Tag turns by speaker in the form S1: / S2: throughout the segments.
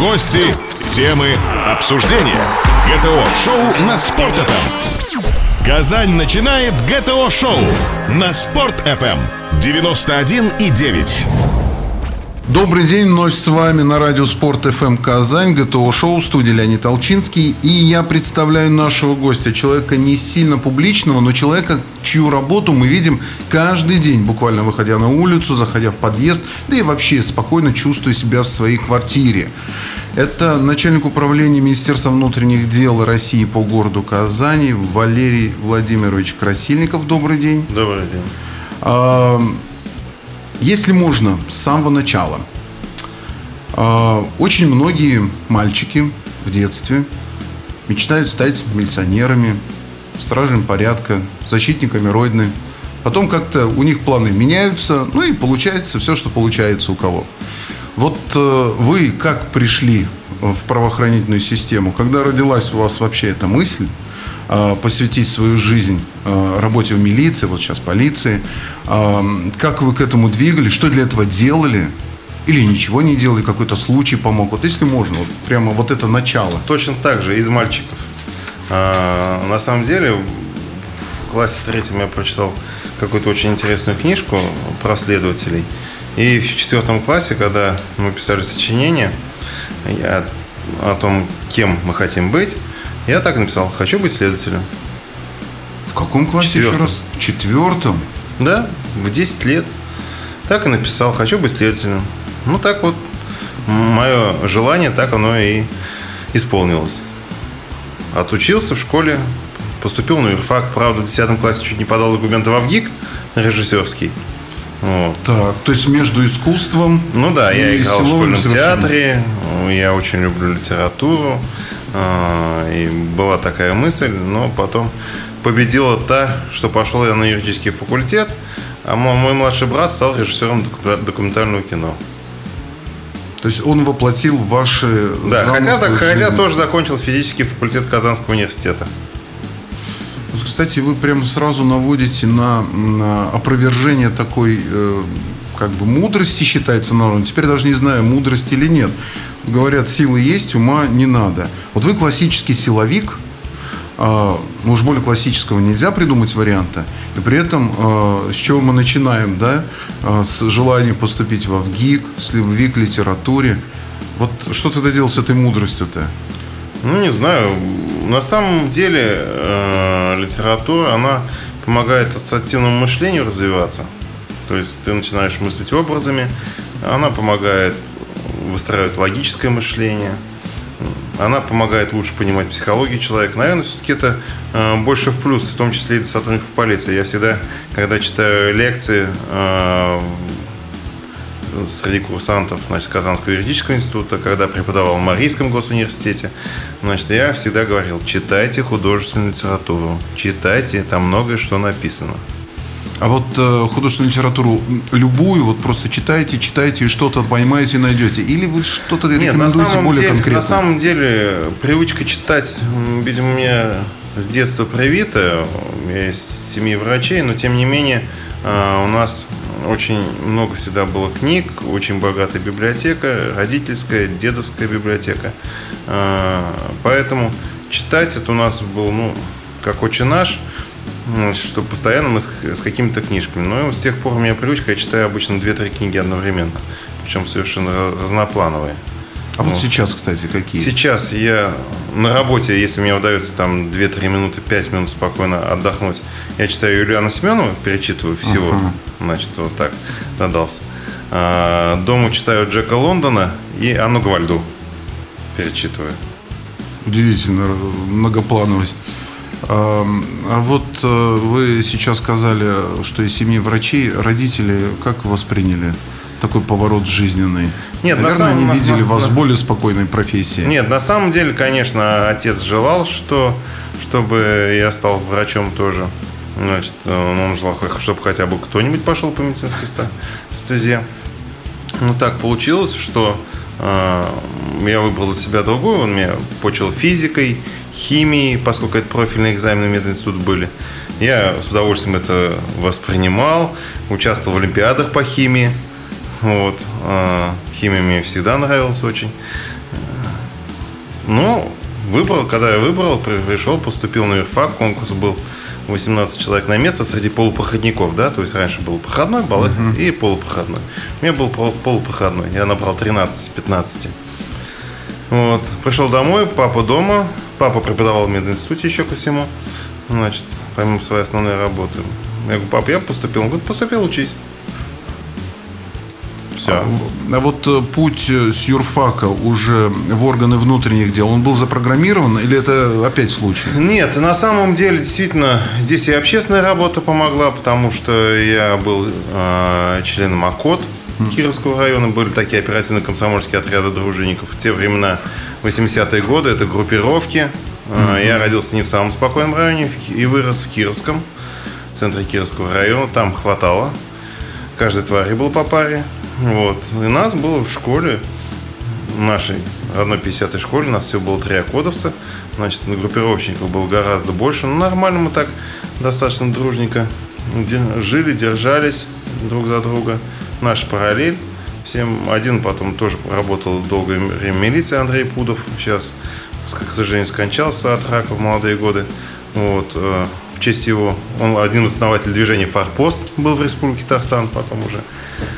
S1: Гости, темы, обсуждения. ГТО-шоу на Спорт.ФМ. Казань начинает ГТО-шоу на Спорт.ФМ. 91,9.
S2: Добрый день, вновь с вами на радио Спорт ФМ Казань, ГТО Шоу, студия Леонид Толчинский. И я представляю нашего гостя, человека не сильно публичного, но человека, чью работу мы видим каждый день, буквально выходя на улицу, заходя в подъезд, да и вообще спокойно чувствуя себя в своей квартире. Это начальник управления Министерства внутренних дел России по городу Казани Валерий Владимирович Красильников. Добрый день.
S3: Добрый день.
S2: Если можно, с самого начала. А, очень многие мальчики в детстве мечтают стать милиционерами, стражем порядка, защитниками Родины. Потом как-то у них планы меняются, ну и получается все, что получается у кого. Вот э, вы как пришли в правоохранительную систему? Когда родилась у вас вообще эта мысль? Э, посвятить свою жизнь э, работе в милиции, вот сейчас полиции. Э, как вы к этому двигались? Что для этого делали? Или ничего не делали, какой-то случай помог? Вот если можно, вот прямо вот это начало.
S3: Точно так же, из мальчиков. На самом деле, в классе третьем я прочитал какую-то очень интересную книжку про следователей. И в четвертом классе, когда мы писали сочинение я, о том, кем мы хотим быть, я так написал, хочу быть следователем.
S2: В каком классе
S3: Четвертом.
S2: еще раз? В четвертом?
S3: Да, в 10 лет. Так и написал, хочу быть следователем. Ну, так вот, мое желание, так оно и исполнилось. Отучился в школе, поступил на юрфак. Правда, в 10 классе чуть не подал документы в АВГИК режиссерский. Вот.
S2: Так, то есть между искусством
S3: Ну да, я играл в школьном
S2: совершенно.
S3: театре, я очень люблю литературу, и была такая мысль, но потом победила та, что пошел я на юридический факультет, а мой, младший брат стал режиссером доку- документального кино.
S2: То есть он воплотил ваши
S3: Да, хотя,
S2: в
S3: хотя тоже закончил физический факультет Казанского университета.
S2: Кстати, вы прям сразу наводите на, на опровержение такой э, как бы мудрости считается народом. Теперь даже не знаю, мудрости или нет. Говорят, силы есть, ума не надо. Вот вы классический силовик, а, ну уж более классического нельзя придумать варианта. И при этом, а, с чего мы начинаем, да, А, с желания поступить в ВГИК, с любви к литературе. Вот что тогда делал с этой мудростью-то?
S3: Ну, не знаю. На самом деле э, литература, она помогает ассоциативному мышлению развиваться. То есть ты начинаешь мыслить образами, она помогает выстраивать логическое мышление, она помогает лучше понимать психологию человека. Наверное, все-таки это э, больше в плюс, в том числе и для сотрудников полиции. Я всегда, когда читаю лекции э, среди курсантов значит, Казанского юридического института, когда преподавал в Марийском госуниверситете, значит, я всегда говорил, читайте художественную литературу, читайте, там многое что написано.
S2: А вот э, художественную литературу любую, вот просто читаете, читаете и что-то поймаете, найдете. Или вы что-то
S3: Нет, на
S2: рекомендуете
S3: самом,
S2: более
S3: деле,
S2: конкретно?
S3: на самом деле привычка читать, видимо, у меня с детства привита. Я из семьи врачей, но тем не менее э, у нас очень много всегда было книг, очень богатая библиотека, родительская, дедовская библиотека. Э, Поэтому читать это у нас был, ну, как отче наш, что постоянно мы с, какими-то книжками. Но с тех пор у меня привычка, я читаю обычно 2-3 книги одновременно. Причем совершенно разноплановые.
S2: А вот сейчас, кстати, какие?
S3: Сейчас я на работе, если мне удается там 2-3 минуты, 5 минут спокойно отдохнуть, я читаю Юлиана Семенова, перечитываю всего.
S2: Ага.
S3: Значит, вот так додался. А, Дома читаю Джека Лондона и Анну Гвальду перечитываю.
S2: Удивительно, многоплановость. А, а вот э, вы сейчас сказали, что из семьи врачей родители как восприняли такой поворот жизненный?
S3: Нет, на
S2: Наверное,
S3: самом-
S2: они
S3: на-
S2: видели
S3: на-
S2: вас
S3: на-
S2: в более спокойной профессии.
S3: Нет, на самом деле, конечно, отец желал, что, чтобы я стал врачом тоже. Значит, он желал, чтобы хотя бы кто-нибудь пошел по медицинской стезе. Ну, так получилось, что э, я выбрал для себя другую. Он меня почил физикой, химией, поскольку это профильные экзамены мединститут были. Я с удовольствием это воспринимал, участвовал в олимпиадах по химии. Вот. А, химия мне всегда нравилась очень. Ну, выбрал, когда я выбрал, пришел, поступил на юрфак, конкурс был 18 человек на место среди полупроходников, да, то есть раньше был проходной балл uh-huh. и полупроходной. У меня был полупроходной, я набрал 13 из 15. Вот, пришел домой, папа дома, папа преподавал в мединституте еще ко всему, значит, помимо своей основной работы. Я говорю, папа, я поступил. Он говорит, поступил, учись.
S2: Все. А, а вот э, путь э, с юрфака уже в органы внутренних дел, он был запрограммирован или это опять случай?
S3: Нет, на самом деле действительно здесь и общественная работа помогла, потому что я был э, членом ОКОД Кировского района, были такие оперативно-комсомольские отряды дружинников. В те времена, 80-е годы, это группировки. Mm-hmm. Я родился не в самом спокойном районе и вырос в Кировском, в центре Кировского района. Там хватало. Каждой твари был по паре. Вот. И нас было в школе, в нашей родной 50-й школе, у нас все было три окодовца. Значит, на группировщиков было гораздо больше. Но нормально мы так достаточно дружненько жили, держались друг за друга. Наш параллель. Всем один потом тоже работал долгое время в милиции Андрей Пудов. Сейчас, к сожалению, скончался от рака в молодые годы. Вот. Э, в честь его, он один из основателей движения «Форпост» был в Республике Татарстан, потом уже,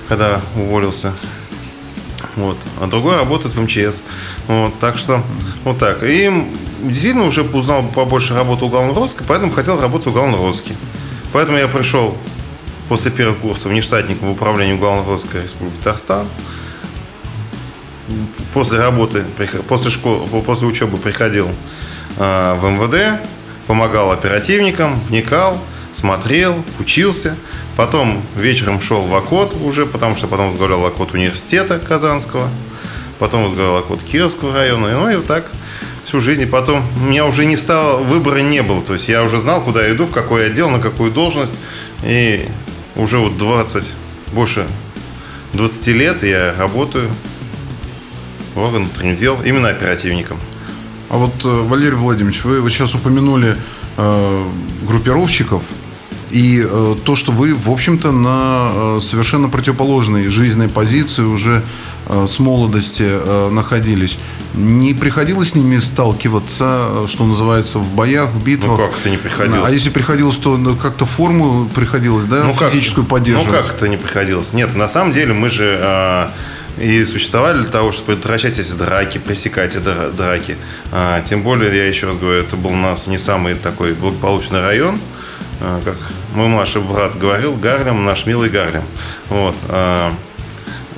S3: когда уволился. Вот. А другой работает в МЧС. Вот. Так что вот так. И действительно уже узнал побольше работы уголовного розыска, поэтому хотел работать в уголовном розыске. Поэтому я пришел после первого курса внештатником в управление уголовного розыска Республики Татарстан. После работы, после школы, после учебы приходил э, в МВД, помогал оперативникам, вникал, смотрел, учился. Потом вечером шел в ОКОД уже, потому что потом возглавлял ОКОД университета Казанского. Потом возглавлял ОКОД Кировского района. Ну и вот так всю жизнь. И потом у меня уже не стало, выбора не было. То есть я уже знал, куда я иду, в какой отдел, на какую должность. И уже вот 20, больше 20 лет я работаю в органах внутренних дел именно оперативником.
S2: А вот, э, Валерий Владимирович, вы вот сейчас упомянули э, группировщиков и э, то, что вы, в общем-то, на э, совершенно противоположной жизненной позиции уже с молодости э, находились. Не приходилось с ними сталкиваться, э, что называется, в боях, в битвах?
S3: Ну как это не приходилось?
S2: А если приходилось, то ну, как-то форму приходилось, да,
S3: ну,
S2: физическую
S3: как,
S2: поддерживать?
S3: Ну как это не приходилось? Нет, на самом деле мы же... Э, и существовали для того, чтобы предотвращать эти драки, пресекать эти драки. А, тем более, я еще раз говорю, это был у нас не самый такой благополучный район, а, как мой младший брат говорил, Гарлем, наш милый Гарлем. Вот.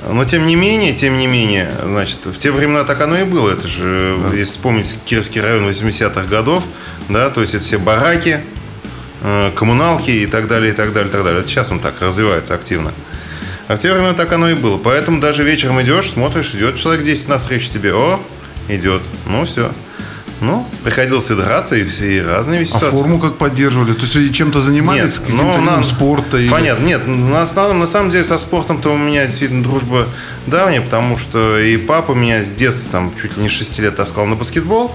S3: Но тем не менее, тем не менее, значит, в те времена так оно и было. Это же, да. если вспомнить Кировский район 80-х годов, да, то есть это все бараки, а, коммуналки и так далее, и так далее, и так далее. Это сейчас он так развивается активно. А в те времена так оно и было. Поэтому даже вечером идешь, смотришь, идет человек 10 навстречу тебе. О, идет. Ну, все. Ну, приходилось и драться, и все и разные
S2: а ситуации. А форму как поддерживали? То есть чем-то занимались?
S3: Нет, ну, на... спорта? Или... Понятно, нет. На, основном, на самом деле со спортом-то у меня действительно дружба давняя, потому что и папа меня с детства, там, чуть ли не 6 лет таскал на баскетбол.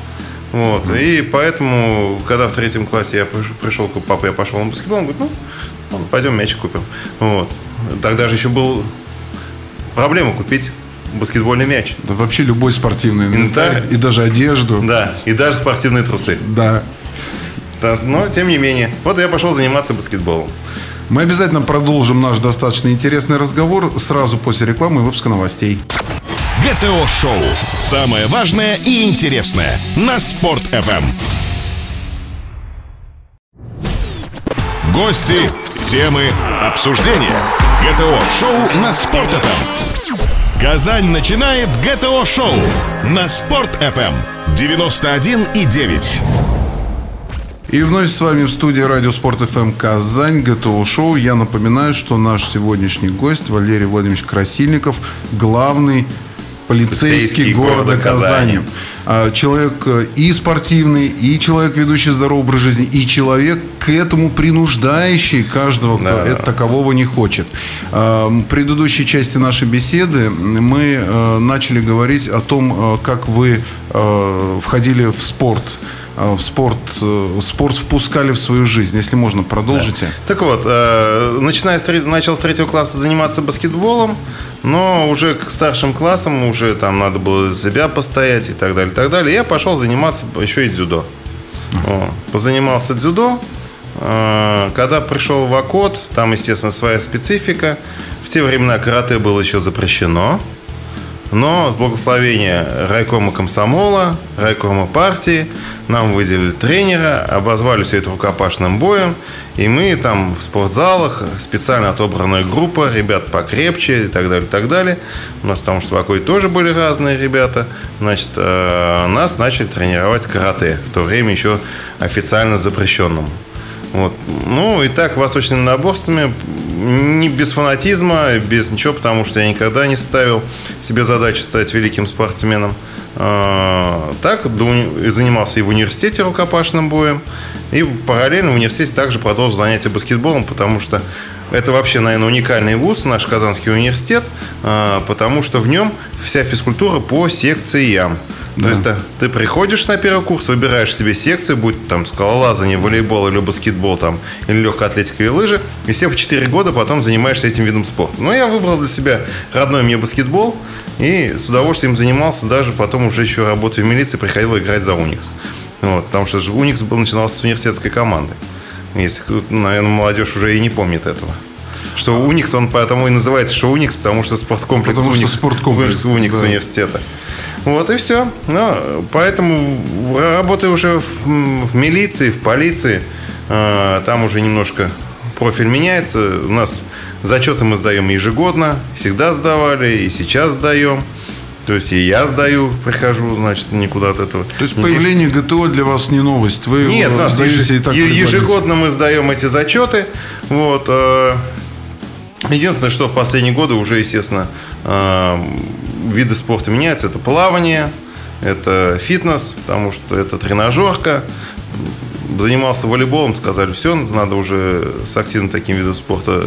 S3: Вот. Mm. И поэтому, когда в третьем классе я пришел к папе, я пошел на баскетбол, он говорит, ну, пойдем мяч купим. Вот. Тогда же еще был проблема купить баскетбольный мяч.
S2: Да вообще любой спортивный инвентарь. И даже одежду.
S3: Да, и даже спортивные трусы.
S2: Да.
S3: да. Но, тем не менее. Вот я пошел заниматься баскетболом.
S2: Мы обязательно продолжим наш достаточно интересный разговор сразу после рекламы и выпуска новостей.
S1: ГТО-шоу. Самое важное и интересное на Спорт-ФМ. Гости, темы, обсуждения. ГТО-шоу на Спорт-ФМ. Казань начинает ГТО-шоу на Спорт-ФМ 91,9.
S2: И вновь с вами в студии Радио Спорт ФМ Казань, ГТО Шоу. Я напоминаю, что наш сегодняшний гость Валерий Владимирович Красильников, главный полицейский, города, Казани. Казани. А, человек э, и спортивный, и человек, ведущий здоровый образ жизни, и человек к этому принуждающий каждого, кто да. это такового не хочет. А, в предыдущей части нашей беседы мы э, начали говорить о том, э, как вы входили в спорт в спорт, э, спорт впускали в свою жизнь? Если можно, продолжите.
S3: Да. Так вот, э, начиная с, начал с третьего класса заниматься баскетболом, но уже к старшим классам уже там надо было за себя постоять и так далее, и так далее. Я пошел заниматься еще и дзюдо. О, позанимался дзюдо. Когда пришел в АКОД, там, естественно, своя специфика. В те времена карате было еще запрещено. Но с благословения райкома комсомола, райкома партии, нам выделили тренера, обозвали все это рукопашным боем. И мы там в спортзалах, специально отобранная группа, ребят покрепче и так далее, и так далее. У нас там что такое тоже были разные ребята. Значит, э, нас начали тренировать карате, в то время еще официально запрещенным. Вот. Ну, и так восточными наборствами, не без фанатизма, без ничего, потому что я никогда не ставил себе задачу стать великим спортсменом. А, так, занимался и в университете рукопашным боем, и параллельно в университете также продолжил занятия баскетболом, потому что это вообще, наверное, уникальный вуз, наш Казанский университет, а, потому что в нем вся физкультура по секциям. Да. То есть да, ты приходишь на первый курс, выбираешь себе секцию, будь там скалолазание, волейбол или баскетбол, там, или легкая атлетика или лыжи, и все в 4 года потом занимаешься этим видом спорта. Но я выбрал для себя родной мне баскетбол, и с удовольствием занимался, даже потом уже еще работая в милиции, приходил играть за Уникс. Вот, потому что Уникс был, начинался с университетской команды. Если, наверное, молодежь уже и не помнит этого. Что Уникс, он поэтому и называется, что Уникс, потому что спорткомплекс
S2: потому Уникс, что спорткомплекс
S3: Уникс да. университета. Вот и все. Ну, поэтому работаю уже в, в милиции, в полиции. Э, там уже немножко профиль меняется. У нас зачеты мы сдаем ежегодно. Всегда сдавали и сейчас сдаем. То есть и я сдаю, прихожу, значит, никуда от этого.
S2: То есть появление ГТО для вас не новость? Вы
S3: Нет, нас еж... и так ежегодно мы сдаем эти зачеты. Вот. Э, единственное, что в последние годы уже, естественно, э, виды спорта меняются. Это плавание, это фитнес, потому что это тренажерка. Занимался волейболом, сказали, все, надо уже с активным таким видом спорта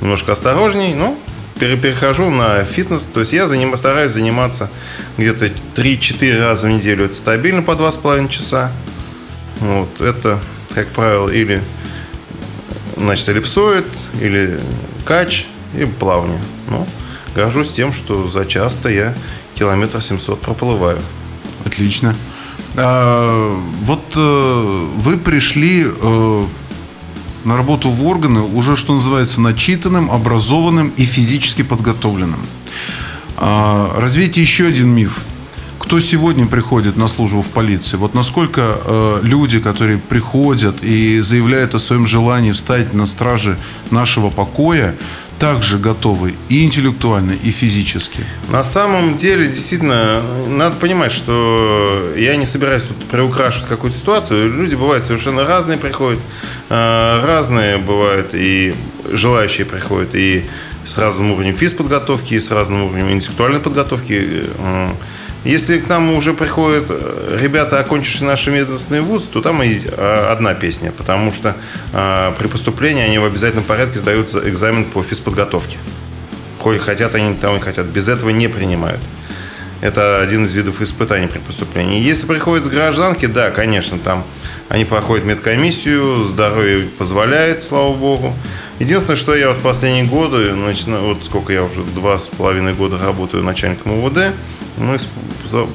S3: немножко осторожней. Ну, перехожу на фитнес. То есть я заним, стараюсь заниматься где-то 3-4 раза в неделю. Это стабильно по 2,5 часа. Вот, это, как правило, или значит, эллипсоид, или кач, и плавание. Ну, горжусь тем, что за часто я километр 700 проплываю.
S2: Отлично. А, вот э, вы пришли э, на работу в органы уже, что называется, начитанным, образованным и физически подготовленным. А, развейте еще один миф. Кто сегодня приходит на службу в полиции? Вот насколько э, люди, которые приходят и заявляют о своем желании встать на страже нашего покоя, также готовы и интеллектуально, и физически?
S3: На самом деле, действительно, надо понимать, что я не собираюсь тут приукрашивать какую-то ситуацию. Люди бывают совершенно разные приходят, э, разные бывают и желающие приходят, и с разным уровнем физподготовки, и с разным уровнем интеллектуальной подготовки. Если к нам уже приходят э, ребята, окончившие наш медицинский вуз, то там и э, одна песня, потому что э, при поступлении они в обязательном порядке сдают экзамен по физподготовке. Хоть хотят они того и хотят. Без этого не принимают. Это один из видов испытаний при поступлении. Если приходят с гражданки, да, конечно, там они проходят медкомиссию, здоровье позволяет, слава богу. Единственное, что я вот последние годы, начинаю, вот сколько я уже два с половиной года работаю начальником УВД, мы с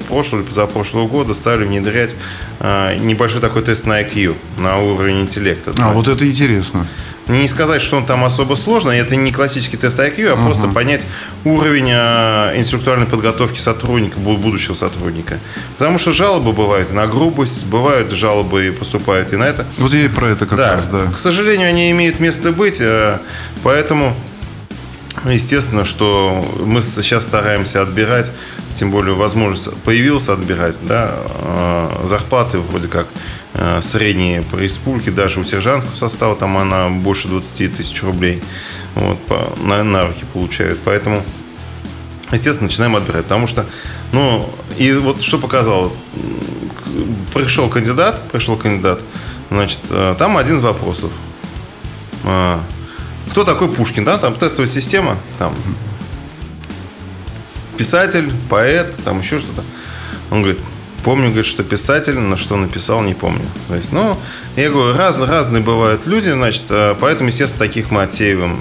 S3: прошлого или позапрошлого года стали внедрять э, небольшой такой тест на IQ, на уровень интеллекта.
S2: А, да. вот это интересно.
S3: Не сказать, что он там особо сложный, это не классический тест IQ, а uh-huh. просто понять уровень э, интеллектуальной подготовки сотрудника, будущего сотрудника. Потому что жалобы бывают и на грубость, бывают жалобы и поступают и на это.
S2: Вот я и про это как
S3: да.
S2: раз, да.
S3: К сожалению, они имеют место быть, э, поэтому Естественно, что мы сейчас стараемся отбирать, тем более возможность появилась отбирать, да, э, зарплаты вроде как э, средние по республике, даже у сержантского состава там она больше 20 тысяч рублей вот, на, на руки получают. Поэтому, естественно, начинаем отбирать. Потому что, ну, и вот что показал, пришел кандидат, пришел кандидат, значит, э, там один из вопросов кто такой Пушкин, да, там тестовая система, там писатель, поэт, там еще что-то. Он говорит, Помню, говорит, что писатель, но что написал, не помню. То есть, ну, я говорю, раз, разные бывают люди, значит, а, поэтому, естественно, таких мы отсеиваем.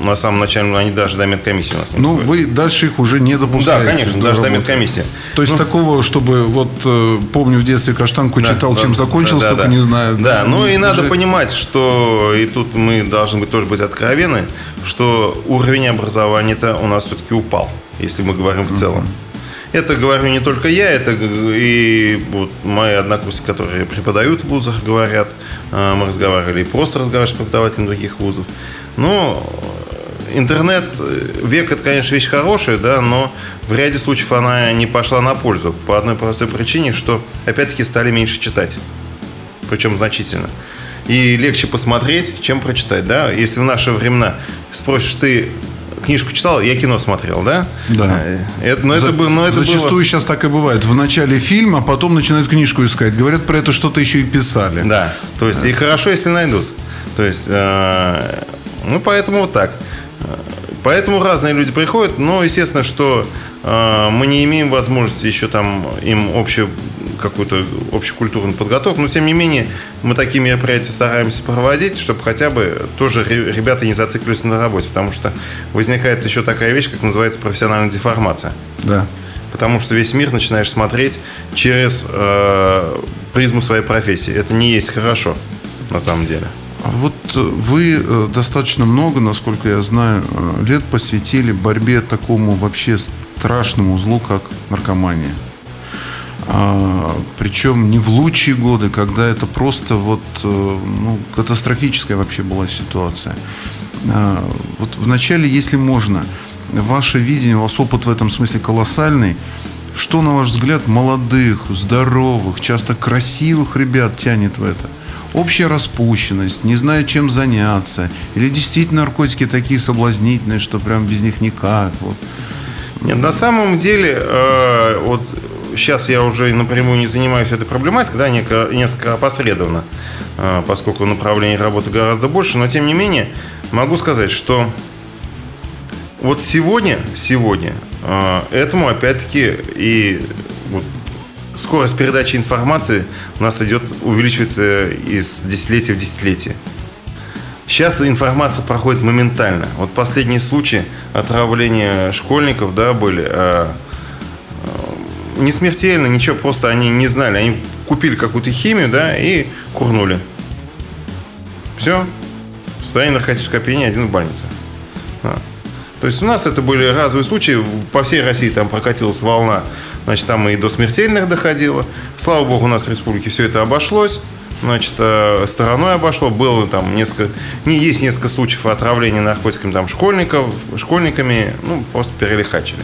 S3: На самом начале они даже до медкомиссии у нас не
S2: Ну, вы дальше их уже не допускаете.
S3: Да, конечно,
S2: до
S3: даже до
S2: работы.
S3: медкомиссии.
S2: То есть такого, чтобы вот э, помню в детстве каштанку
S3: Да,
S2: читал,
S3: да,
S2: чем закончился,
S3: да,
S2: только
S3: да.
S2: не знаю.
S3: Да, ну и надо
S2: Уже-
S3: понимать, что и тут мы должны быть тоже быть откровенны, что уровень образования-то у нас все-таки упал, если мы говорим в целом. Это говорю не только я, это и вот мои однокурсники, которые преподают в вузах, говорят. А, Мы разговаривали и просто разговаривали с преподавателями других вузов. Но интернет, э, век это, конечно, вещь хорошая, да, но в ряде случаев она не пошла на пользу. По одной простой причине, что опять-таки стали меньше читать. Причем значительно. И легче посмотреть, чем прочитать, да. Если в наши времена спросишь, ты книжку читал, я кино смотрел, да?
S2: Да.
S3: Э, Это, но
S2: За-
S3: это, было, но это
S2: Зачастую
S3: было...
S2: сейчас так и бывает. В начале фильма, а потом начинают книжку искать. Говорят, про это что-то еще и писали.
S3: Да, то есть и хорошо, если найдут. То есть, э, ну, поэтому вот так. Э, Поэтому разные люди приходят, но естественно, что э, мы не имеем возможности еще там им общую какую-то общекультурную подготовку, но тем не менее мы такие мероприятия стараемся проводить, чтобы хотя бы тоже ре- ребята не зацикливались на работе, потому что возникает еще такая вещь, как называется профессиональная деформация.
S2: Да.
S3: Потому что весь мир начинаешь смотреть через э, призму своей профессии. Это не есть хорошо, на самом деле.
S2: Вот вы э, достаточно много, насколько я знаю, э, лет посвятили борьбе такому вообще страшному злу, как наркомания. А, причем не в лучшие годы, когда это просто вот э, ну, катастрофическая вообще была ситуация. А, вот вначале, если можно, ваше видение, у вас опыт в этом смысле колоссальный. Что, на ваш взгляд, молодых, здоровых, часто красивых ребят тянет в это? Общая распущенность, не знаю, чем заняться. Или действительно наркотики такие соблазнительные, что прям без них никак. Вот.
S3: Нет, на самом деле, э, вот сейчас я уже напрямую не занимаюсь этой проблематикой, да, неко- несколько опосредованно, э, поскольку направлений работы гораздо больше, но тем не менее могу сказать, что вот сегодня, сегодня э, этому опять-таки и вот скорость передачи информации у нас идет, увеличивается из десятилетия в десятилетие. Сейчас информация проходит моментально. Вот последние случаи отравления школьников, да, были. а, не смертельно, ничего, просто они не знали. Они купили какую-то химию, да, и курнули. Все. Состояние наркотического опьянения, один в больнице. Да. То есть у нас это были разовые случаи. По всей России там прокатилась волна. Значит, там и до смертельных доходило. Слава богу, у нас в республике все это обошлось. Значит, э, стороной обошло. Было там несколько... Не есть несколько случаев отравления наркотиками там школьников, школьниками. Ну, просто перелихачили.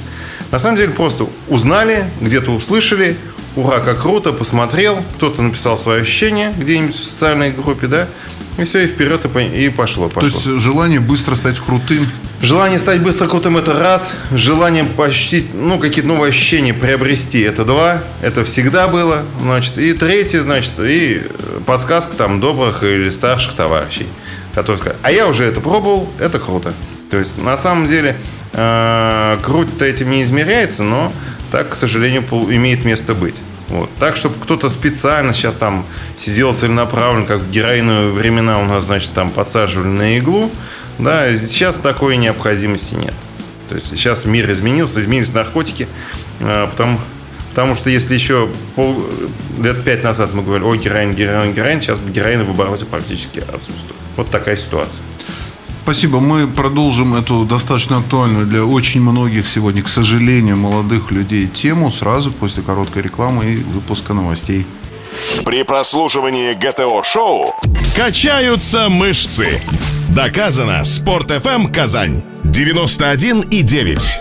S3: На самом деле просто узнали, где-то услышали. Ура, как круто, посмотрел. Кто-то написал свое ощущение где-нибудь в социальной группе, да. И все, и вперед, и по- и пошло,
S2: То
S3: пошло.
S2: есть желание быстро стать крутым.
S3: Желание стать быстро крутым – это раз. Желание почти, ну, какие-то новые ощущения приобрести – это два. Это всегда было. Значит, и третье, значит, и подсказка там добрых или старших товарищей, которые скажут, а я уже это пробовал, это круто. То есть, на самом деле, э, круть-то этим не измеряется, но так, к сожалению, имеет место быть. Вот. Так, чтобы кто-то специально сейчас там сидел целенаправленно, как в героиновые времена у нас, значит, там подсаживали на иглу, да, сейчас такой необходимости нет. То есть сейчас мир изменился, изменились наркотики, э, потому, потому что если еще пол, лет пять назад мы говорили, ой, героин, героин, героин, сейчас героина в обороте практически отсутствует. Вот такая ситуация.
S2: Спасибо. Мы продолжим эту достаточно актуальную для очень многих сегодня, к сожалению, молодых людей тему сразу после короткой рекламы и выпуска новостей.
S1: При прослушивании ГТО-шоу качаются мышцы. Доказано. Спорт FM Казань 91 и 9.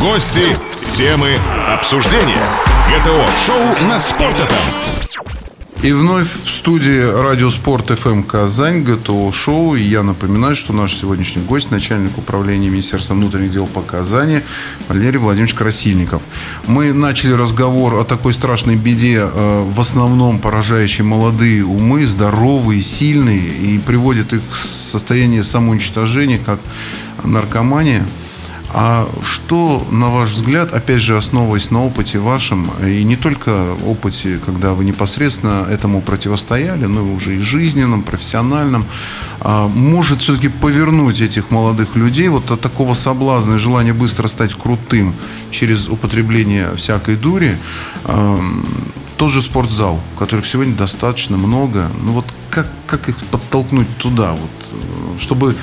S1: Гости, темы, обсуждения. ГТО-шоу на Спорт FM.
S2: И вновь в студии Радио Спорт ФМ Казань, ГТО Шоу. И я напоминаю, что наш сегодняшний гость, начальник управления Министерства внутренних дел по Казани, Валерий Владимирович Красильников. Мы начали разговор о такой страшной беде, э, в основном поражающей молодые умы, здоровые, сильные, и приводит их к состоянию самоуничтожения, как наркомания. А что, на ваш взгляд, опять же, основываясь на опыте вашем, и не только опыте, когда вы непосредственно этому противостояли, но и уже и жизненном, профессиональном, а, может все-таки повернуть этих молодых людей вот от такого соблазна и желания быстро стать крутым через употребление всякой дури, тот же спортзал, которых сегодня достаточно много, ну вот как, как их подтолкнуть туда, вот, чтобы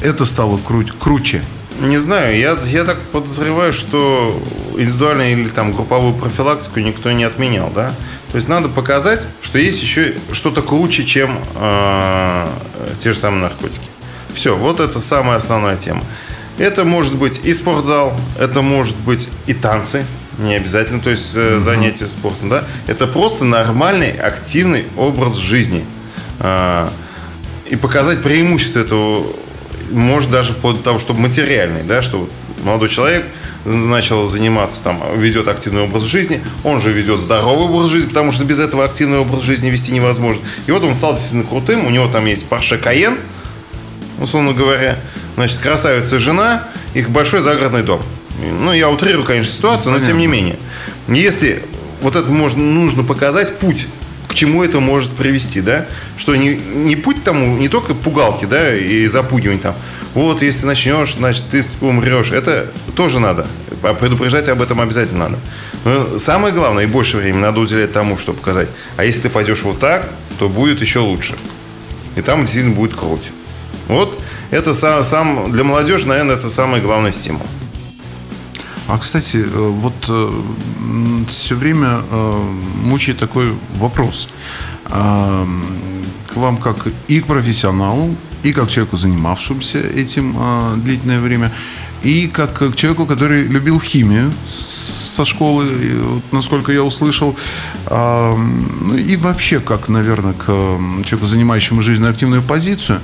S2: это стало кру- круче?
S3: Не знаю, я, я так подозреваю, что индивидуальную или там групповую профилактику никто не отменял, да? То есть надо показать, что есть еще что-то круче, чем э, те же самые наркотики. Все, вот это самая основная тема. Это может быть и спортзал, это может быть и танцы, не обязательно, то есть э, занятие спортом, да? Это просто нормальный, активный образ жизни. Э, и показать преимущество этого может даже вплоть до того, чтобы материальный, да, что молодой человек начал заниматься, там, ведет активный образ жизни, он же ведет здоровый образ жизни, потому что без этого активный образ жизни вести невозможно. И вот он стал действительно крутым, у него там есть Porsche Cayenne, условно говоря, значит, красавица жена, их большой загородный дом. Ну, я утрирую, конечно, ситуацию, но Понятно. тем не менее. Если вот это можно, нужно показать путь к чему это может привести, да? Что не, не путь тому, не только пугалки, да, и запугивание там. Вот, если начнешь, значит, ты умрешь. Это тоже надо. А предупреждать об этом обязательно надо. Но самое главное, и больше времени надо уделять тому, чтобы показать. А если ты пойдешь вот так, то будет еще лучше. И там действительно будет круть. Вот это сам, сам для молодежи, наверное, это самый главный стимул.
S2: А, кстати, э, вот э, все время э, мучает такой вопрос. К вам как и к профессионалу, и как человеку, занимавшемуся этим длительное время, и как к человеку, который любил химию со школы, насколько я услышал, ну и вообще как, наверное, к человеку, занимающему жизненно активную позицию.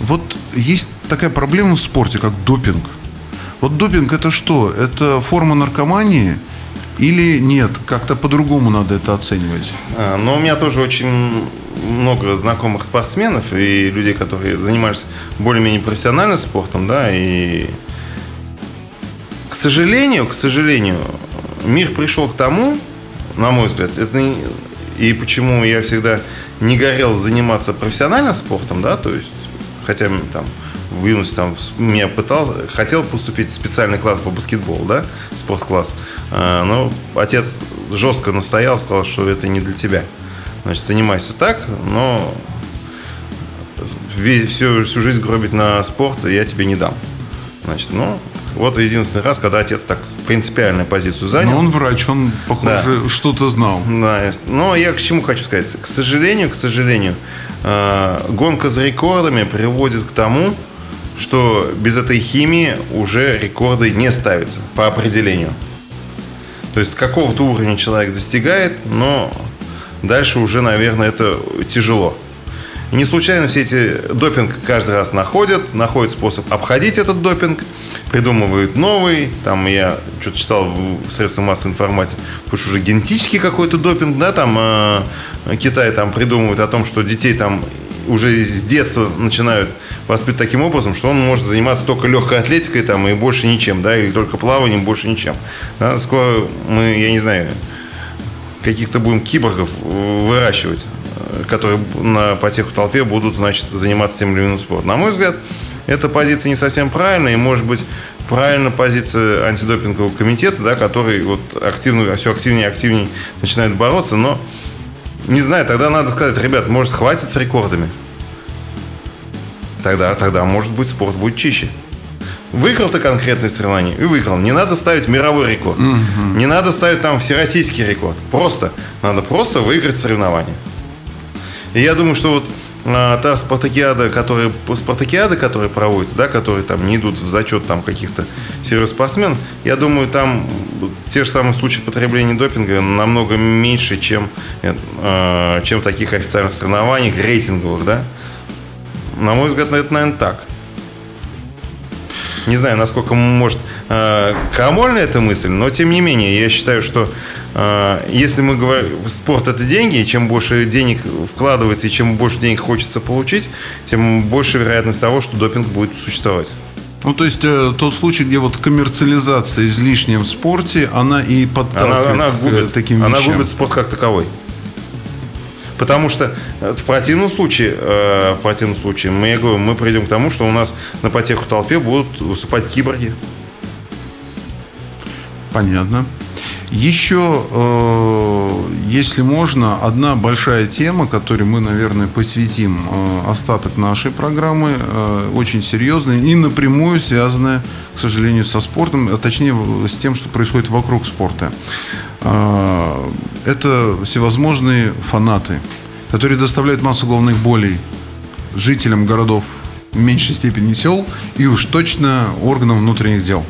S2: Вот есть такая проблема в спорте, как допинг – вот допинг это что? Это форма наркомании? Или нет? Как-то по-другому надо это оценивать?
S3: А, ну, у меня тоже очень много знакомых спортсменов и людей, которые занимались более-менее профессионально спортом, да, и к сожалению, к сожалению, мир пришел к тому, на мой взгляд, это и почему я всегда не горел заниматься профессионально спортом, да, то есть, хотя там в юности там меня пытал, хотел поступить в специальный класс по баскетболу, да, спорткласс. А, но отец жестко настоял, сказал, что это не для тебя. Значит, занимайся так, но всю, всю жизнь гробить на спорт я тебе не дам. Значит, ну, вот единственный раз, когда отец так принципиальную позицию занял.
S2: Но он врач, он, похоже, да. что-то знал.
S3: Да, но я к чему хочу сказать. К сожалению, к сожалению, а, гонка за рекордами приводит к тому, что без этой химии уже рекорды не ставятся по определению. То есть какого-то уровня человек достигает, но дальше уже, наверное, это тяжело. Не случайно все эти допинг каждый раз находят, находят способ обходить этот допинг, придумывают новый. Там я что-то читал в средствах массовой информации, потому что уже генетический какой-то допинг, да, там э, Китай там придумывает о том, что детей там уже с детства начинают воспитывать таким образом, что он может заниматься только легкой атлетикой там, и больше ничем, да, или только плаванием, больше ничем. Да, скоро мы, я не знаю, каких-то будем киборгов выращивать, которые на потеху толпе будут, значит, заниматься тем или иным спортом. На мой взгляд, эта позиция не совсем правильная, и, может быть, правильно позиция антидопингового комитета, да, который вот активно, все активнее и активнее начинает бороться, но не знаю, тогда надо сказать, ребят, может, хватит с рекордами. Тогда, тогда, может быть, спорт будет чище. Выиграл ты конкретное соревнование и выиграл. Не надо ставить мировой рекорд. Угу. Не надо ставить там всероссийский рекорд. Просто. Надо просто выиграть соревнование. И я думаю, что вот та спартакиада, которая, спартакиада, которая проводится, да, которые там не идут в зачет там каких-то серьезных спортсменов, я думаю, там те же самые случаи потребления допинга намного меньше, чем, э, чем в таких официальных соревнованиях, рейтинговых, да. На мой взгляд, это, наверное, так. Не знаю, насколько может э, крамольна эта мысль, но тем не менее, я считаю, что если мы говорим, спорт это деньги, и чем больше денег вкладывается, и чем больше денег хочется получить, тем больше вероятность того, что допинг будет существовать.
S2: Ну, то есть э, тот случай, где вот коммерциализация излишняя в спорте, она и подталкивает
S3: она, она
S2: к
S3: губит,
S2: таким
S3: она
S2: вещам.
S3: губит спорт как таковой. Потому что э, в противном случае, э, в противном случае, мы, я говорю, мы придем к тому, что у нас на потеху толпе будут выступать киборги.
S2: Понятно. Еще, э, если можно, одна большая тема, которой мы, наверное, посвятим э, остаток нашей программы, э, очень серьезная и напрямую связанная, к сожалению, со спортом, а точнее с тем, что происходит вокруг спорта. Это всевозможные фанаты, которые доставляют массу головных болей жителям городов в меньшей степени сел и уж точно органам внутренних дел.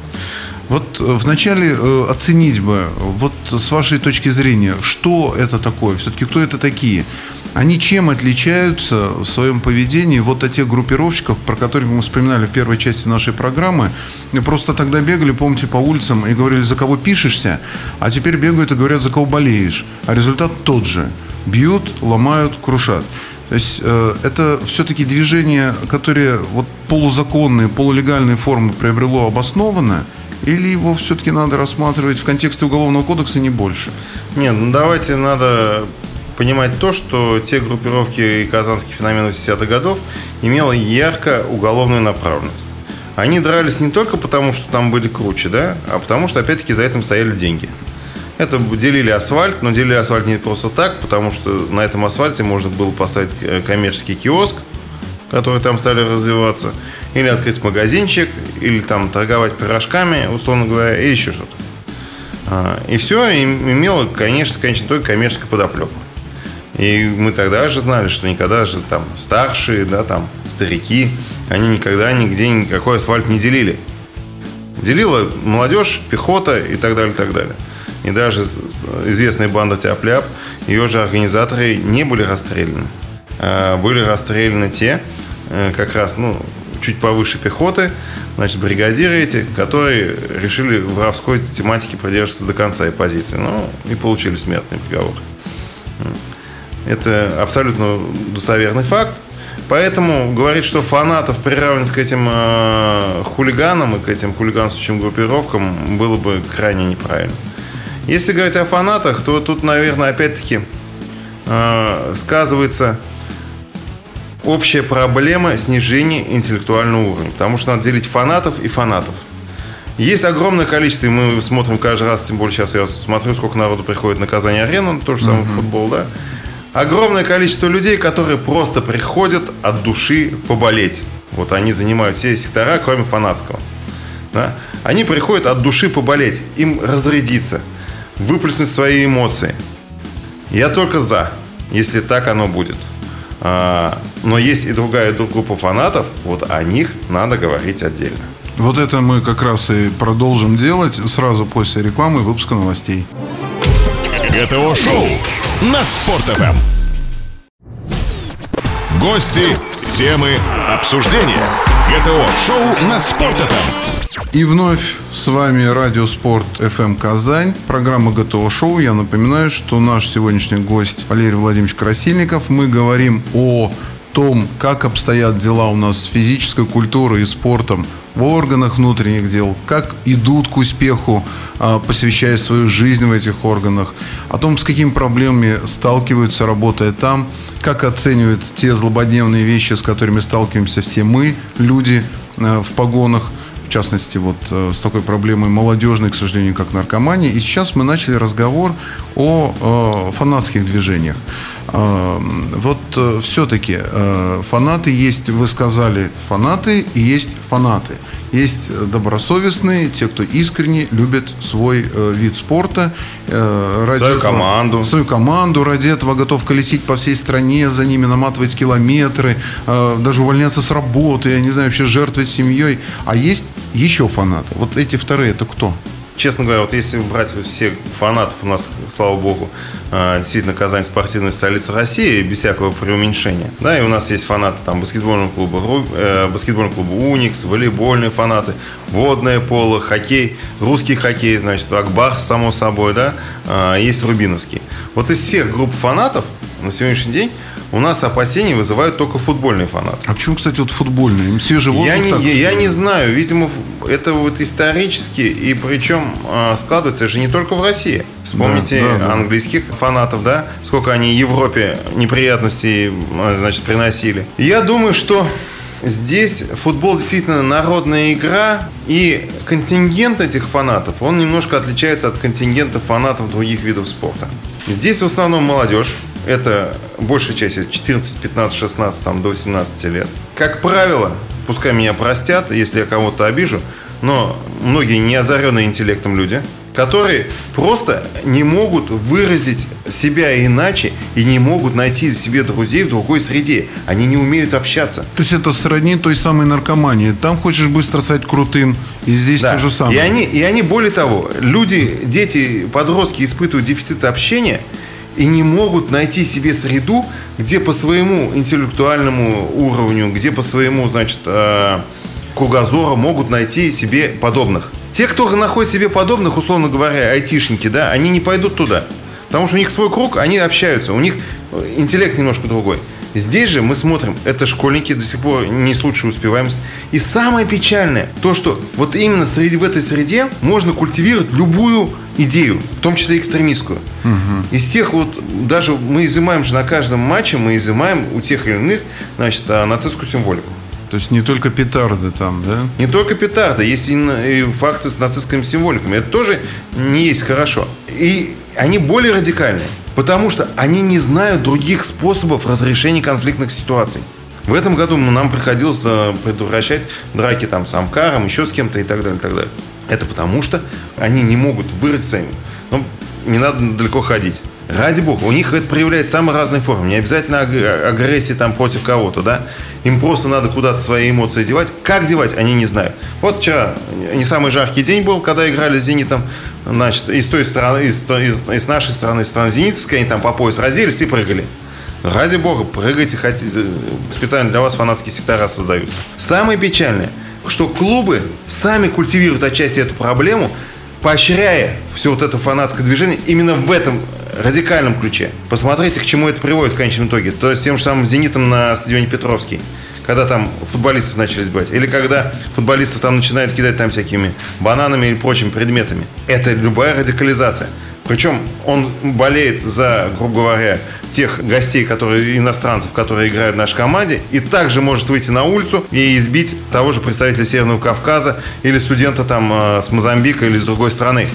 S2: Вот э, вначале э, оценить бы, вот с вашей точки зрения, что это такое, все-таки кто это такие? Они чем отличаются в своем поведении вот от тех группировщиков, про которых мы вспоминали в первой части нашей программы? И Просто тогда бегали, помните, по улицам и говорили, за кого пишешься, а теперь бегают и говорят, за кого болеешь. А результат тот же. Бьют, ломают, крушат. То есть э, это все-таки движение, которое вот полузаконные, полулегальные формы приобрело обоснованно, или его все-таки надо рассматривать в контексте Уголовного кодекса не больше?
S3: Нет, ну давайте надо понимать то, что те группировки и казанский феномен 80-х годов имела ярко уголовную направленность. Они дрались не только потому, что там были круче, да, а потому что, опять-таки, за этим стояли деньги. Это делили асфальт, но делили асфальт не просто так, потому что на этом асфальте можно было поставить э, коммерческий киоск, которые там стали развиваться, или открыть магазинчик, или там торговать пирожками, условно говоря, и еще что-то. А, И все имело, конечно, конечно, только коммерческую подоплеку. И мы тогда же знали, что никогда же там старшие, да, там старики, они никогда нигде никакой асфальт не делили. Делила молодежь, пехота и так далее, и так далее. И даже известная банда Тяп-Ляп, ее же организаторы не были расстреляны. А были расстреляны те, э, как раз, ну, чуть повыше пехоты, значит, бригадиры эти, которые решили в воровской тематике продержаться до конца и позиции. Ну, и получили смертный приговор. Это абсолютно достоверный факт. Поэтому говорить, что фанатов приравнивать к этим э, хулиганам и к этим хулиганствующим группировкам было бы крайне неправильно. Если говорить о фанатах, то тут, наверное, опять-таки э, сказывается общая проблема снижения интеллектуального уровня. Потому что надо делить фанатов и фанатов. Есть огромное количество, и мы смотрим каждый раз, тем более сейчас я смотрю, сколько народу приходит на Казань-арену, то же самое в футбол, да. Огромное количество людей, которые просто приходят от души поболеть. Вот они занимают все сектора, кроме фанатского. Да? Они приходят от души поболеть, им разрядиться, выплеснуть свои эмоции. Я только за, если так оно будет. А, но есть и другая группа фанатов, вот о них надо говорить отдельно.
S2: Вот это мы как раз и продолжим делать сразу после рекламы и выпуска новостей.
S1: ГТО-шоу на Спорт.ФМ. Гости, темы, обсуждения. ГТО-шоу на Спорт.ФМ.
S2: И вновь с вами Радио Спорт FM Казань, программа ГТО Шоу. Я напоминаю, что наш сегодняшний гость Валерий Владимирович Красильников. Мы говорим о том, как обстоят дела у нас с физической культурой и спортом в органах внутренних дел, как идут к успеху, а, посвящая свою жизнь в этих органах, о том, с какими проблемами сталкиваются, работая там, как оценивают те злободневные вещи, с которыми сталкиваемся все мы, люди э, в погонах, в частности, вот э, с такой проблемой молодежной, к сожалению, как наркомания. И сейчас мы начали разговор о э, фанатских движениях. Э, вот все-таки фанаты есть, вы сказали, фанаты и есть фанаты. Есть добросовестные, те, кто искренне любит свой вид спорта. ради
S3: Свою
S2: этого-
S3: команду.
S2: свою команду, ради этого готов колесить по всей стране, за ними наматывать километры, даже увольняться с работы, я не знаю, вообще жертвовать семьей. А есть еще фанаты. Вот эти вторые, это кто?
S3: Честно говоря, вот если брать всех фанатов, у нас, слава богу, э, действительно Казань спортивная столица России, без всякого преуменьшения. Да, и у нас есть фанаты там баскетбольного клуба, э, баскетбольного клуба Уникс, волейбольные фанаты, водное поло, хоккей, русский хоккей, значит, Акбар, само собой, да, э, есть Рубиновский. Вот из всех групп фанатов на сегодняшний день у нас опасения вызывают только футбольные фанаты.
S2: А почему, кстати, вот футбольные? Им свежий воздух
S3: Я не,
S2: так,
S3: я,
S2: что
S3: я не знаю, видимо, это вот исторически, и причем а, складывается же не только в России. Вспомните
S2: Да, да, да.
S3: английских фанатов, да, сколько они Европе неприятностей, а, значит, приносили. Я думаю, что здесь футбол действительно народная игра, и контингент этих фанатов, он немножко отличается от контингента фанатов других видов спорта. Здесь в основном молодежь, это большая часть, это 14, 15, 16, там, до 18 лет. Как правило, пускай меня простят, если я кого-то обижу, но многие не озаренные интеллектом люди, которые просто не могут выразить себя иначе и не могут найти себе друзей в другой среде. Они не умеют общаться.
S2: То есть это сродни той самой наркомании. Там хочешь быстро стать крутым, и здесь
S3: Да.
S2: то же самое.
S3: И они, и они, более того, люди, дети, подростки испытывают дефицит общения и не могут найти себе среду, где по своему интеллектуальному уровню, где по своему, значит, э, кругозору могут найти себе подобных. Те, кто находит себе подобных, условно говоря, айтишники, да, они не пойдут туда. Потому что у них свой круг, они общаются, у них интеллект немножко другой. Здесь же мы смотрим, это школьники до сих пор не с лучшей успеваемостью. И самое печальное, то, что вот именно среди, в этой среде можно культивировать любую идею, в том числе экстремистскую. Из тех вот, даже мы изымаем же на каждом матче, мы изымаем у тех или иных, значит, а, нацистскую символику.
S2: То есть не только петарды там, да?
S3: Не только петарда, есть и, факты с нацистскими символиками. Это тоже не есть хорошо. И они более радикальные, потому что они не знают других способов разрешения конфликтных ситуаций. В этом году нам приходилось э, предотвращать драки там с Амкаром, еще с кем-то и так далее, и так далее. Это потому что они не могут выразить своим. Ну, не надо далеко ходить. Ради бога, у них это проявляет самые разные формы. Не обязательно аг- агрессии там против кого-то, да. Им просто надо куда-то свои эмоции девать. Как девать, они не знают. Вот вчера не самый жаркий день был, когда играли с «Зенитом». Значит, и с той стороны, и с, той- и с- и с нашей стороны, с стороны «Зенитовской», они там по пояс разделись и прыгали. Ради бога, прыгайте, хотите. Специально для вас фанатские сектора создаются. Самое печальное, что клубы сами культивируют отчасти эту проблему, поощряя все вот это фанатское движение именно в этом радикальном ключе. Посмотрите, к чему это приводит в конечном итоге. То есть тем же самым «Зенитом» на стадионе Петровский. Когда там футболистов начали сбивать. Или когда футболистов там начинают кидать там всякими бананами или прочими предметами. Это любая радикализация. Причем он болеет за, грубо говоря, тех гостей, которые иностранцев, которые играют в нашей команде, и также может выйти на улицу и избить того же представителя Северного Кавказа или студента там э, с Мозамбика или с другой страны.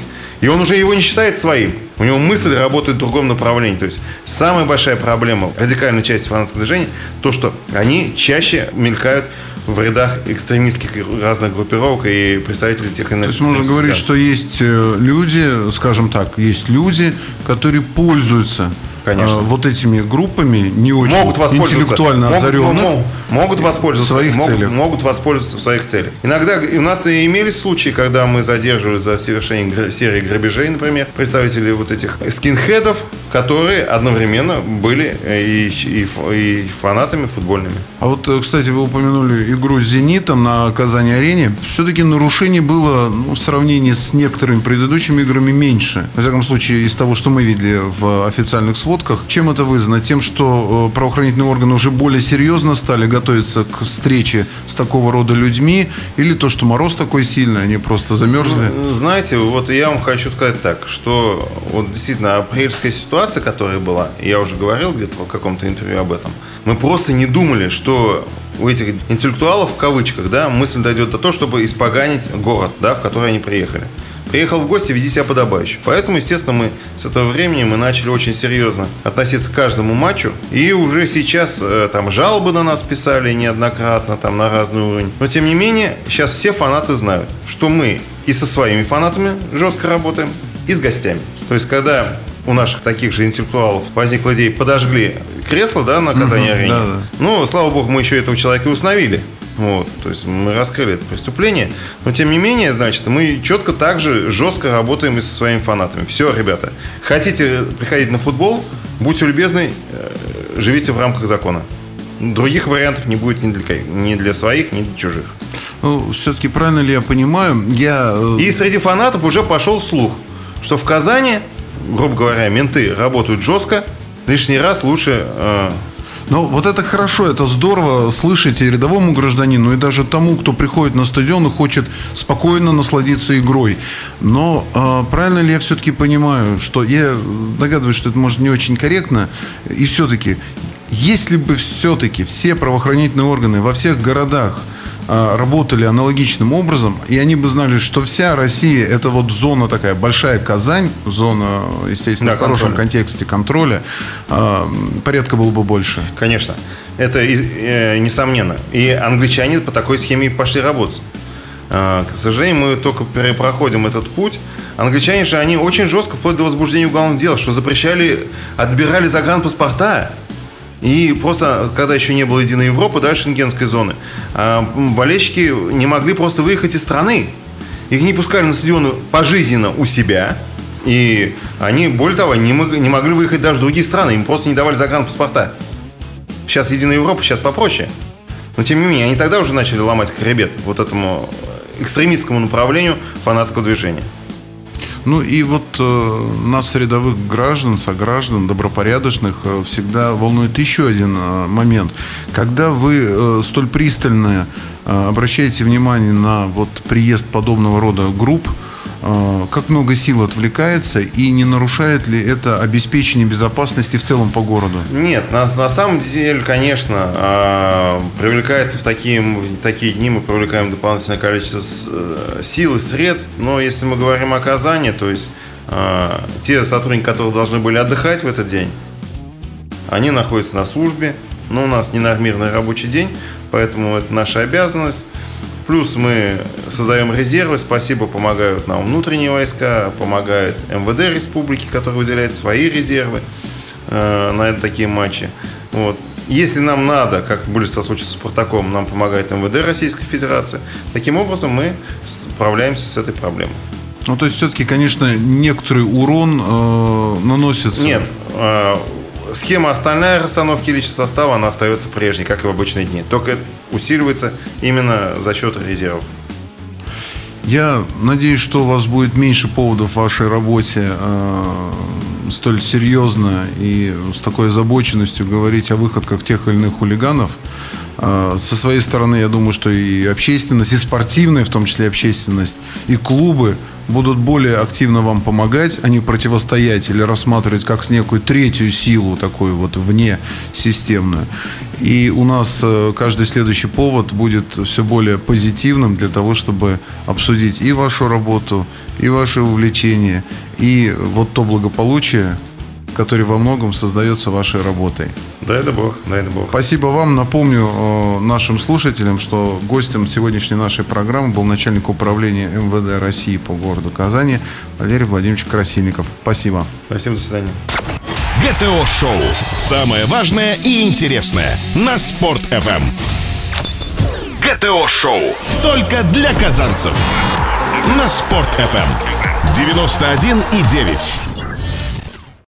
S3: И он уже его не считает своим. У него мысль работает в другом направлении. То есть самая большая проблема радикальной части фанатского движения то, что они чаще мелькают в рядах экстремистских разных группировок и представителей тех иных
S2: То есть можно говорить, что есть э, люди, скажем так, есть люди, которые пользуются
S3: Конечно.
S2: э, вот этими группами не очень
S3: могут
S2: интеллектуально
S3: могут,
S2: озаренных.
S3: мо- могут воспользоваться
S2: в своих
S3: могут,
S2: целях.
S3: могут воспользоваться в своих целях. Иногда у нас и имелись случаи, когда мы задерживали за совершение серии грабежей, например, представителей вот этих скинхедов, которые одновременно были э, и, и и фанатами футбольными.
S2: А вот, э, кстати, вы упомянули игру с «Зенитом» на Казани-арене. Все-таки нарушений было ну, в сравнении с некоторыми предыдущими играми меньше. Во всяком случае, из того, что мы видели в официальных сводках. Чем это вызвано? Тем, что э, правоохранительные органы уже более серьезно стали готовиться к встрече с такого рода людьми? Или то, что мороз такой сильный, они просто замерзли?
S3: Знаете, вот я вам хочу сказать так, что вот действительно апрельская ситуация, которая была, я уже говорил где-то в каком-то интервью об этом, мы просто не думали, что у этих интеллектуалов, в кавычках, да, мысль дойдет до того, чтобы испоганить город, да, в который они приехали. Приехал в гости, веди себя подобающе. Поэтому, естественно, мы с этого времени мы начали очень серьезно относиться к каждому матчу. И уже сейчас э, там жалобы на нас писали неоднократно, там на разный уровень. Но, тем не менее, сейчас все фанаты знают, что мы и со своими фанатами жестко работаем, и с гостями. То есть, когда у наших таких же интеллектуалов возникла идея, подожгли кресло, да, на Казани-арене.
S2: да-да.
S3: Ну, слава богу, мы еще этого человека и установили. Вот, то есть мы раскрыли это преступление. Но тем не менее, значит, мы четко также жестко работаем и со своими фанатами. Все, ребята, хотите приходить на футбол, будьте любезны, э, живите в рамках закона. Других вариантов не будет ни для, ни для своих, ни для чужих.
S2: Ну, все-таки правильно ли я понимаю? Я э,
S3: И среди фанатов уже пошел слух, что в Казани, грубо говоря, менты работают жестко, лишний раз лучше э,
S2: Но вот это хорошо, это здорово слышать и рядовому гражданину, и даже тому, кто приходит на стадион и хочет спокойно насладиться игрой. Но э, правильно ли я все-таки понимаю, что я догадываюсь, что это может не очень корректно, и все-таки, если бы все-таки все правоохранительные органы во всех городах работали аналогичным образом, и они бы знали, что вся Россия это вот зона такая, большая Казань, зона, естественно, да, в хорошем контроля. контексте контроля, а, порядка было бы больше.
S3: Конечно, это э, несомненно. И англичане по такой схеме пошли работать. А, к сожалению, мы только проходим этот путь. Англичане же, они очень жестко, вплоть до возбуждения уголовных дел, что запрещали, отбирали загранпаспорта и просто, когда еще не было единой Европы, да, шенгенской зоны, а, болельщики не могли просто выехать из страны. Их не пускали на стадионы пожизненно у себя. И они, более того, не, мог, не могли выехать даже в другие страны. Им просто не давали загранпаспорта. Сейчас Единая Европа, сейчас попроще. Но тем не менее, они тогда уже начали ломать хребет вот этому экстремистскому направлению фанатского движения.
S2: Ну и вот э, нас, рядовых граждан, сограждан, добропорядочных, э, всегда волнует еще один э, момент. Когда вы э, столь пристально э, обращаете внимание на вот приезд подобного рода групп, как много сил отвлекается и не нарушает ли это обеспечение безопасности в целом по городу?
S3: Нет, на, на самом деле, конечно, а, привлекается в такие, в такие дни, мы привлекаем дополнительное количество э, сил и средств, но если мы говорим о Казани, то есть а, те сотрудники, которые должны были отдыхать в этот день, они находятся на службе, но у нас не нормированный рабочий день, поэтому это наша обязанность Плюс мы создаем резервы. Спасибо, помогают нам внутренние войска, помогает МВД республики, который выделяет свои резервы э, на такие матчи. Вот. Если нам надо, как были со случаем с Спартаком, нам помогает МВД Российской Федерации. Таким образом мы справляемся с этой проблемой.
S2: Ну, то есть, все-таки, конечно, некоторый урон э, наносится.
S3: Нет, э, схема остальная расстановки личного состава, она остается прежней, как и в обычные дни. Только усиливается именно за счет резервов.
S2: Я надеюсь, что у вас будет меньше поводов в вашей работе э, столь серьезно и с такой озабоченностью говорить о выходках тех или иных хулиганов. Э, со своей стороны, я думаю, что и общественность, и спортивная, в том числе общественность, и клубы будут более активно вам помогать, а не противостоять или рассматривать как некую третью силу, такую вот вне системную. И у нас э, каждый следующий повод будет все более позитивным для того, чтобы обсудить и вашу работу, и ваши увлечения, и вот то благополучие, который во многом создается вашей работой.
S3: Да это Бог, да это Бог.
S2: Спасибо вам. Напомню э, нашим слушателям, что гостем сегодняшней нашей программы был начальник управления МВД России по городу Казани Валерий Владимирович Красильников. Спасибо.
S3: Спасибо, до свидания.
S1: ГТО-шоу. Самое важное и интересное на Спорт-ФМ. ГТО-шоу. Только для казанцев. На Спорт-ФМ. 91,9.